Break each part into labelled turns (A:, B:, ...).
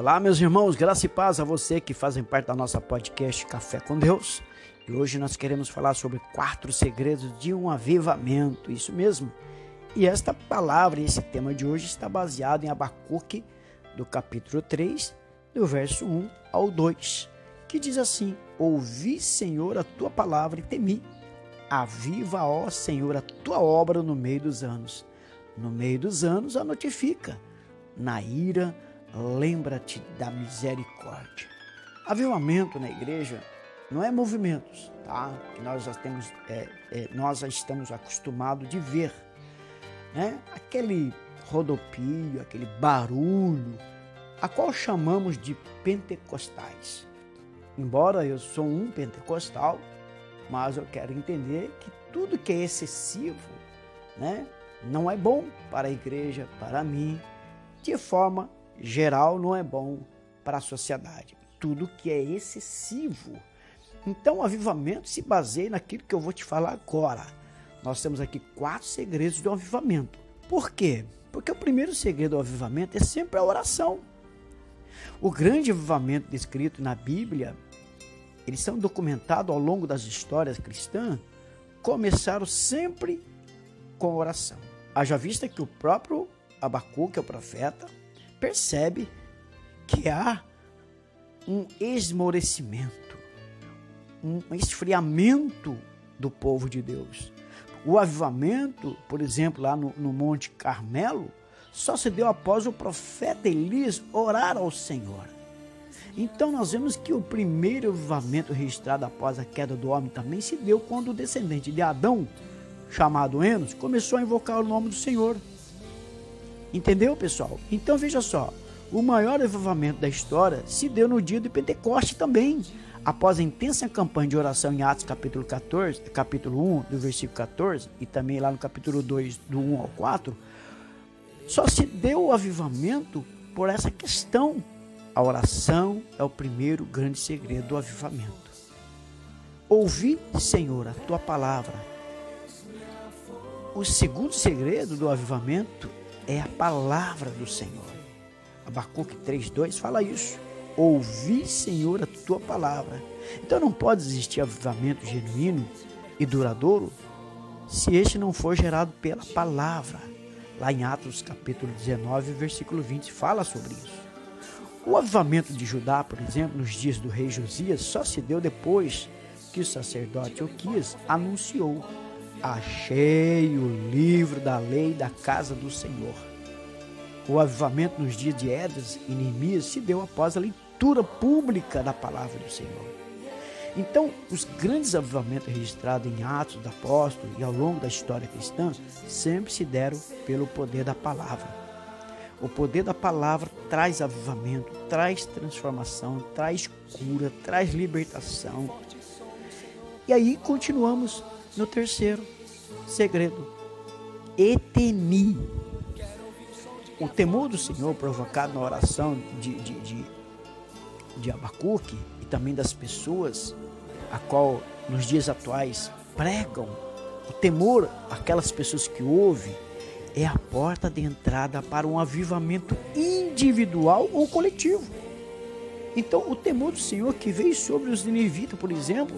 A: Olá, meus irmãos, graça e paz a você que fazem parte da nossa podcast Café com Deus. E hoje nós queremos falar sobre quatro segredos de um avivamento, isso mesmo. E esta palavra, esse tema de hoje está baseado em Abacuque, do capítulo 3, do verso 1 ao 2, que diz assim: Ouvi, Senhor, a tua palavra e temi. Aviva, ó Senhor, a tua obra no meio dos anos. No meio dos anos a notifica. Na ira, lembra-te da misericórdia. Avivamento na igreja não é movimentos, tá? Que nós já temos, é, é, nós já estamos acostumados de ver, né? Aquele rodopio, aquele barulho, a qual chamamos de pentecostais. Embora eu sou um pentecostal, mas eu quero entender que tudo que é excessivo, né, não é bom para a igreja, para mim, de forma geral não é bom para a sociedade. Tudo que é excessivo. Então, o avivamento se baseia naquilo que eu vou te falar agora. Nós temos aqui quatro segredos do avivamento. Por quê? Porque o primeiro segredo do avivamento é sempre a oração. O grande avivamento descrito na Bíblia, eles são documentados ao longo das histórias cristãs, começaram sempre com oração. Haja vista que o próprio Abacuque, é o profeta, percebe que há um esmorecimento, um esfriamento do povo de Deus. O avivamento, por exemplo, lá no, no Monte Carmelo, só se deu após o profeta Elias orar ao Senhor. Então nós vemos que o primeiro avivamento registrado após a queda do homem também se deu quando o descendente de Adão, chamado Enos, começou a invocar o nome do Senhor. Entendeu, pessoal? Então veja só, o maior avivamento da história se deu no dia do Pentecoste também. Após a intensa campanha de oração em Atos capítulo 14, capítulo 1, do versículo 14, e também lá no capítulo 2, do 1 ao 4, só se deu o avivamento por essa questão. A oração é o primeiro grande segredo do avivamento. Ouvi, Senhor, a tua palavra. O segundo segredo do avivamento é a palavra do Senhor. Abacuque 3,2 fala isso. Ouvi, Senhor, a tua palavra. Então não pode existir avivamento genuíno e duradouro se este não for gerado pela palavra. Lá em Atos capítulo 19, versículo 20, fala sobre isso. O avivamento de Judá, por exemplo, nos dias do rei Josias, só se deu depois que o sacerdote Oquias anunciou Achei o livro da lei da casa do Senhor. O avivamento nos dias de Edras e Neemias se deu após a leitura pública da palavra do Senhor. Então, os grandes avivamentos registrados em Atos dos Apóstolos e ao longo da história cristã sempre se deram pelo poder da palavra. O poder da palavra traz avivamento, traz transformação, traz cura, traz libertação. E aí continuamos no terceiro segredo, etemi. O temor do Senhor provocado na oração de, de, de, de Abacuque e também das pessoas a qual nos dias atuais pregam, o temor aquelas pessoas que ouvem é a porta de entrada para um avivamento individual ou coletivo. Então, o temor do Senhor que veio sobre os ninivitas, por exemplo,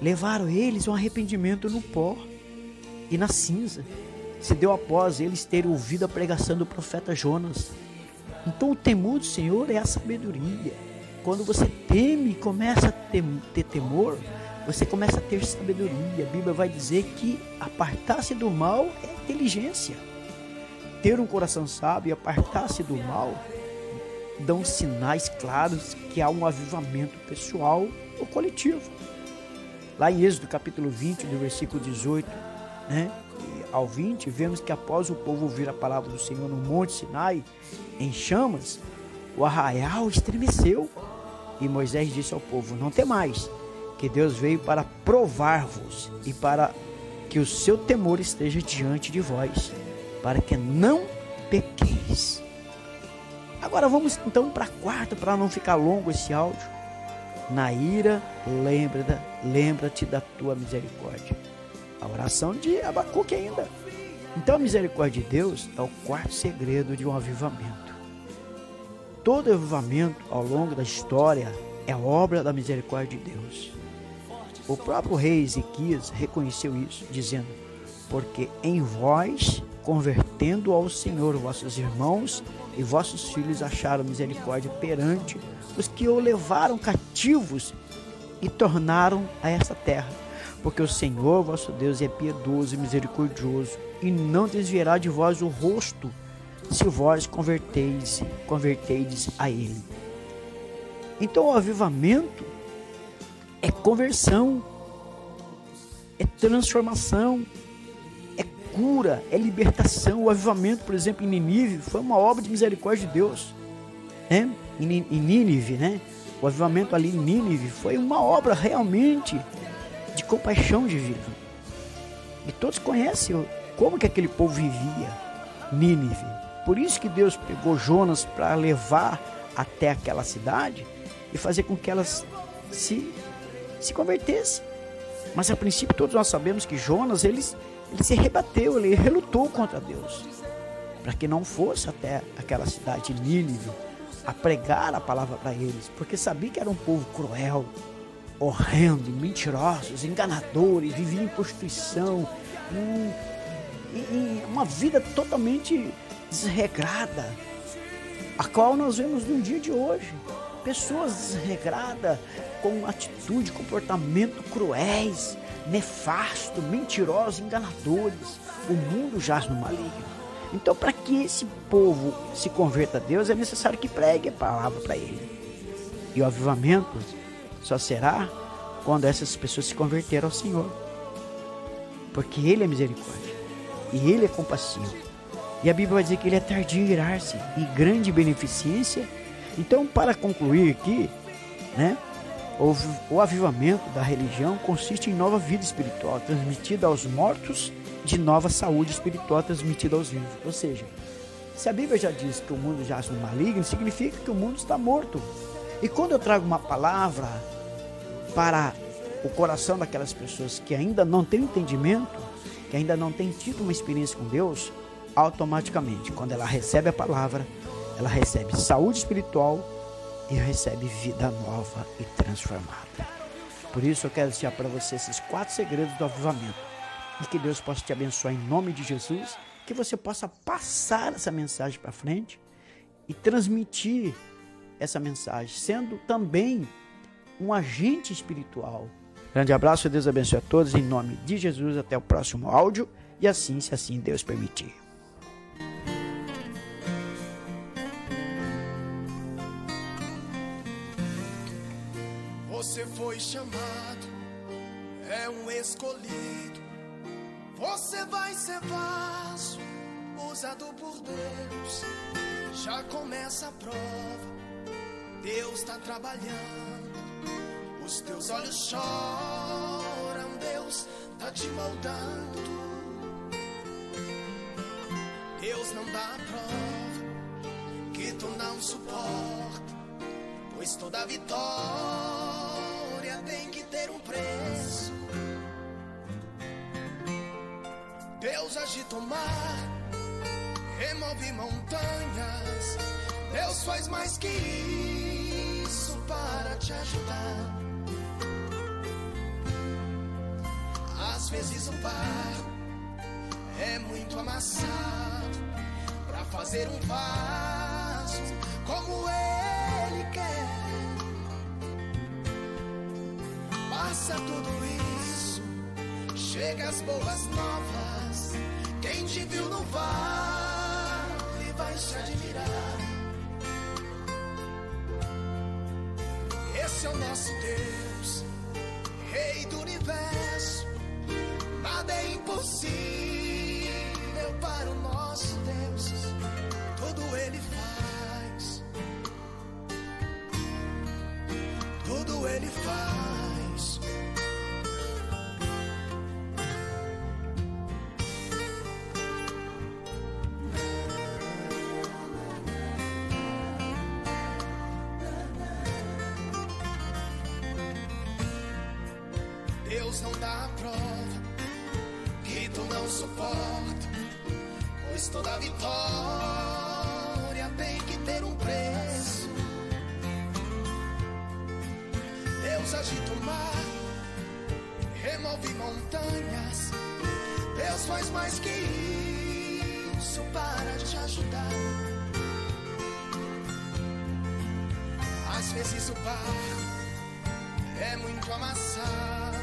A: levaram eles um arrependimento no pó e na cinza. Se deu após eles terem ouvido a pregação do profeta Jonas. Então o temor do Senhor é a sabedoria. Quando você teme e começa a ter, ter temor, você começa a ter sabedoria. A Bíblia vai dizer que apartar-se do mal é inteligência. Ter um coração sábio e apartar-se do mal dão sinais claros que há um avivamento pessoal ou coletivo. Lá em Êxodo capítulo 20, do versículo 18 né, ao 20, vemos que após o povo ouvir a palavra do Senhor no Monte Sinai, em chamas, o arraial estremeceu. E Moisés disse ao povo: Não temais, que Deus veio para provar-vos e para que o seu temor esteja diante de vós, para que não pequeis. Agora vamos então para a quarta, para não ficar longo esse áudio. Na ira, lembra-te lembra da tua misericórdia. A oração de Abacuque ainda. Então a misericórdia de Deus é o quarto segredo de um avivamento. todo avivamento ao longo da história é obra da misericórdia de Deus. O próprio rei Ezequias reconheceu isso, dizendo: Porque em vós, convertendo ao Senhor vossos irmãos e vossos filhos, acharam misericórdia perante que o levaram cativos e tornaram a essa terra. Porque o Senhor vosso Deus é piedoso e misericordioso, e não desviará de vós o rosto, se vós converteis, converteides a Ele. Então o avivamento é conversão, é transformação, é cura, é libertação. O avivamento, por exemplo, em Nínive foi uma obra de misericórdia de Deus. Né? Em Nínive, né? O avivamento ali em Nínive foi uma obra realmente de compaixão divina. E todos conhecem como que aquele povo vivia, Nínive. Por isso que Deus pegou Jonas para levar até aquela cidade e fazer com que elas se se convertesse. Mas a princípio todos nós sabemos que Jonas ele, ele se rebateu, ele relutou contra Deus, para que não fosse até aquela cidade de Nínive a pregar a palavra para eles, porque sabia que era um povo cruel, horrendo, mentirosos, enganadores, viviam em prostituição, em, em uma vida totalmente desregrada, a qual nós vemos no dia de hoje. Pessoas desregradas, com atitude, comportamento cruéis, nefasto, mentirosos, enganadores. O mundo jaz no maligno. Então, para que esse povo se converta a Deus, é necessário que pregue a palavra para ele. E o avivamento só será quando essas pessoas se converterem ao Senhor. Porque Ele é misericórdia. E Ele é compassivo. E a Bíblia vai dizer que Ele é tardio em irar-se e grande beneficência. Então, para concluir aqui, né? O, avivamento da religião consiste em nova vida espiritual transmitida aos mortos, de nova saúde espiritual transmitida aos vivos. Ou seja, se a Bíblia já diz que o mundo já é maligno, significa que o mundo está morto. E quando eu trago uma palavra para o coração daquelas pessoas que ainda não têm entendimento, que ainda não têm tido uma experiência com Deus, automaticamente, quando ela recebe a palavra, ela recebe saúde espiritual e recebe vida nova e transformada. Por isso eu quero deixar para você esses quatro segredos do avivamento. E que Deus possa te abençoar em nome de Jesus, que você possa passar essa mensagem para frente e transmitir essa mensagem, sendo também um agente espiritual. Grande abraço, Deus abençoe a todos em nome de Jesus. Até o próximo áudio e assim, se assim Deus permitir.
B: Você foi chamado, é um escolhido. Você vai ser vaso, usado por Deus. Já começa a prova, Deus está trabalhando. Os teus olhos choram, Deus está te moldando. Deus não dá a prova que tu não suporta, pois toda vitória tem que ter um preço. Agita o mar, remove montanhas. Deus faz mais que isso para te ajudar. Às vezes o barro é muito amassado para fazer um vaso como ele quer. passa tudo isso, chega as boas novas. Te viu no vale vai te admirar. Esse é o nosso Deus, Rei do universo. Nada é impossível para o nosso Deus. Tudo Ele faz. Tudo Ele faz. suporto. Pois toda vitória tem que ter um preço. Deus agita o mar, remove montanhas. Deus faz mais que isso para te ajudar. Às vezes o barco é muito amassado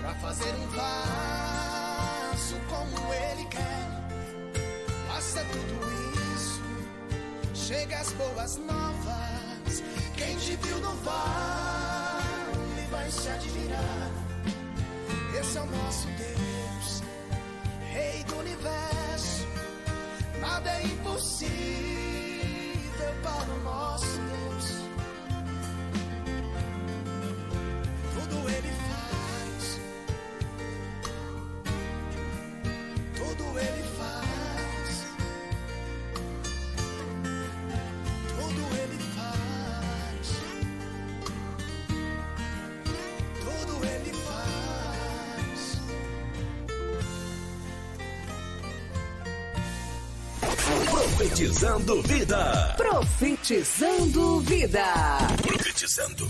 B: para fazer um barco vaso como ele quer. Passa tudo isso, chega as boas novas. Quem te viu no vale vai se admirar. Esse é o nosso Deus,
C: Profetizando vida.
D: Profetizando vida.
C: Profetizando